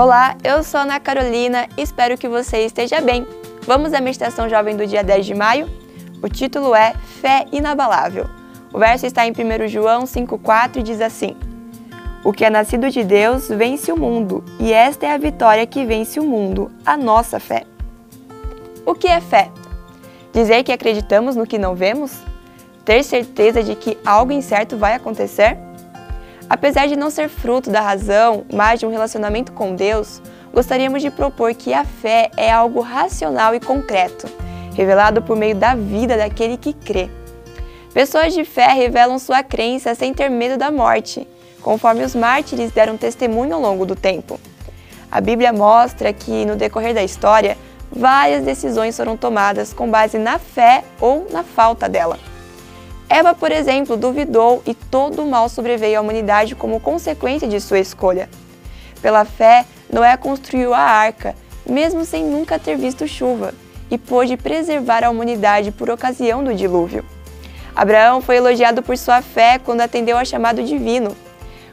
Olá, eu sou Ana Carolina, espero que você esteja bem. Vamos à meditação jovem do dia 10 de maio? O título é Fé Inabalável. O verso está em 1 João 5,4 e diz assim: O que é nascido de Deus vence o mundo, e esta é a vitória que vence o mundo, a nossa fé. O que é fé? Dizer que acreditamos no que não vemos? Ter certeza de que algo incerto vai acontecer? Apesar de não ser fruto da razão, mas de um relacionamento com Deus, gostaríamos de propor que a fé é algo racional e concreto, revelado por meio da vida daquele que crê. Pessoas de fé revelam sua crença sem ter medo da morte, conforme os mártires deram testemunho ao longo do tempo. A Bíblia mostra que, no decorrer da história, várias decisões foram tomadas com base na fé ou na falta dela. Eva, por exemplo, duvidou e todo o mal sobreveio à humanidade como consequência de sua escolha. Pela fé, Noé construiu a arca, mesmo sem nunca ter visto chuva, e pôde preservar a humanidade por ocasião do dilúvio. Abraão foi elogiado por sua fé quando atendeu ao chamado divino.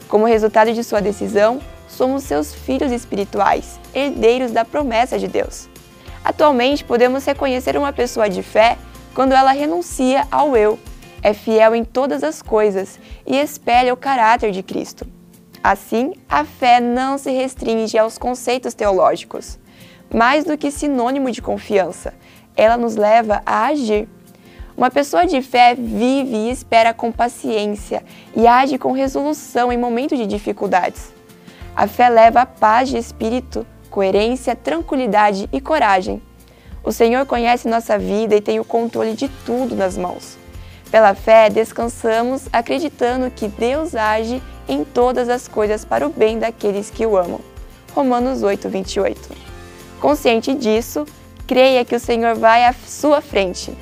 Como resultado de sua decisão, somos seus filhos espirituais, herdeiros da promessa de Deus. Atualmente, podemos reconhecer uma pessoa de fé quando ela renuncia ao eu é fiel em todas as coisas e espelha o caráter de Cristo. Assim, a fé não se restringe aos conceitos teológicos. Mais do que sinônimo de confiança, ela nos leva a agir. Uma pessoa de fé vive e espera com paciência e age com resolução em momentos de dificuldades. A fé leva a paz de espírito, coerência, tranquilidade e coragem. O Senhor conhece nossa vida e tem o controle de tudo nas mãos. Pela fé, descansamos acreditando que Deus age em todas as coisas para o bem daqueles que o amam. Romanos 8, 28. Consciente disso, creia que o Senhor vai à sua frente.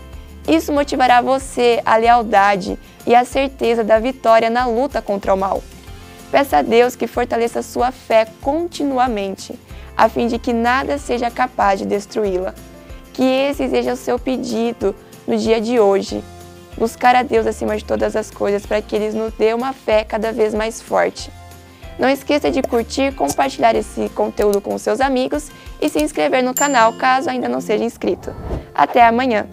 Isso motivará você a lealdade e a certeza da vitória na luta contra o mal. Peça a Deus que fortaleça sua fé continuamente, a fim de que nada seja capaz de destruí-la. Que esse seja o seu pedido no dia de hoje buscar a Deus acima de todas as coisas para que Ele nos dê uma fé cada vez mais forte. Não esqueça de curtir, compartilhar esse conteúdo com seus amigos e se inscrever no canal caso ainda não seja inscrito. Até amanhã!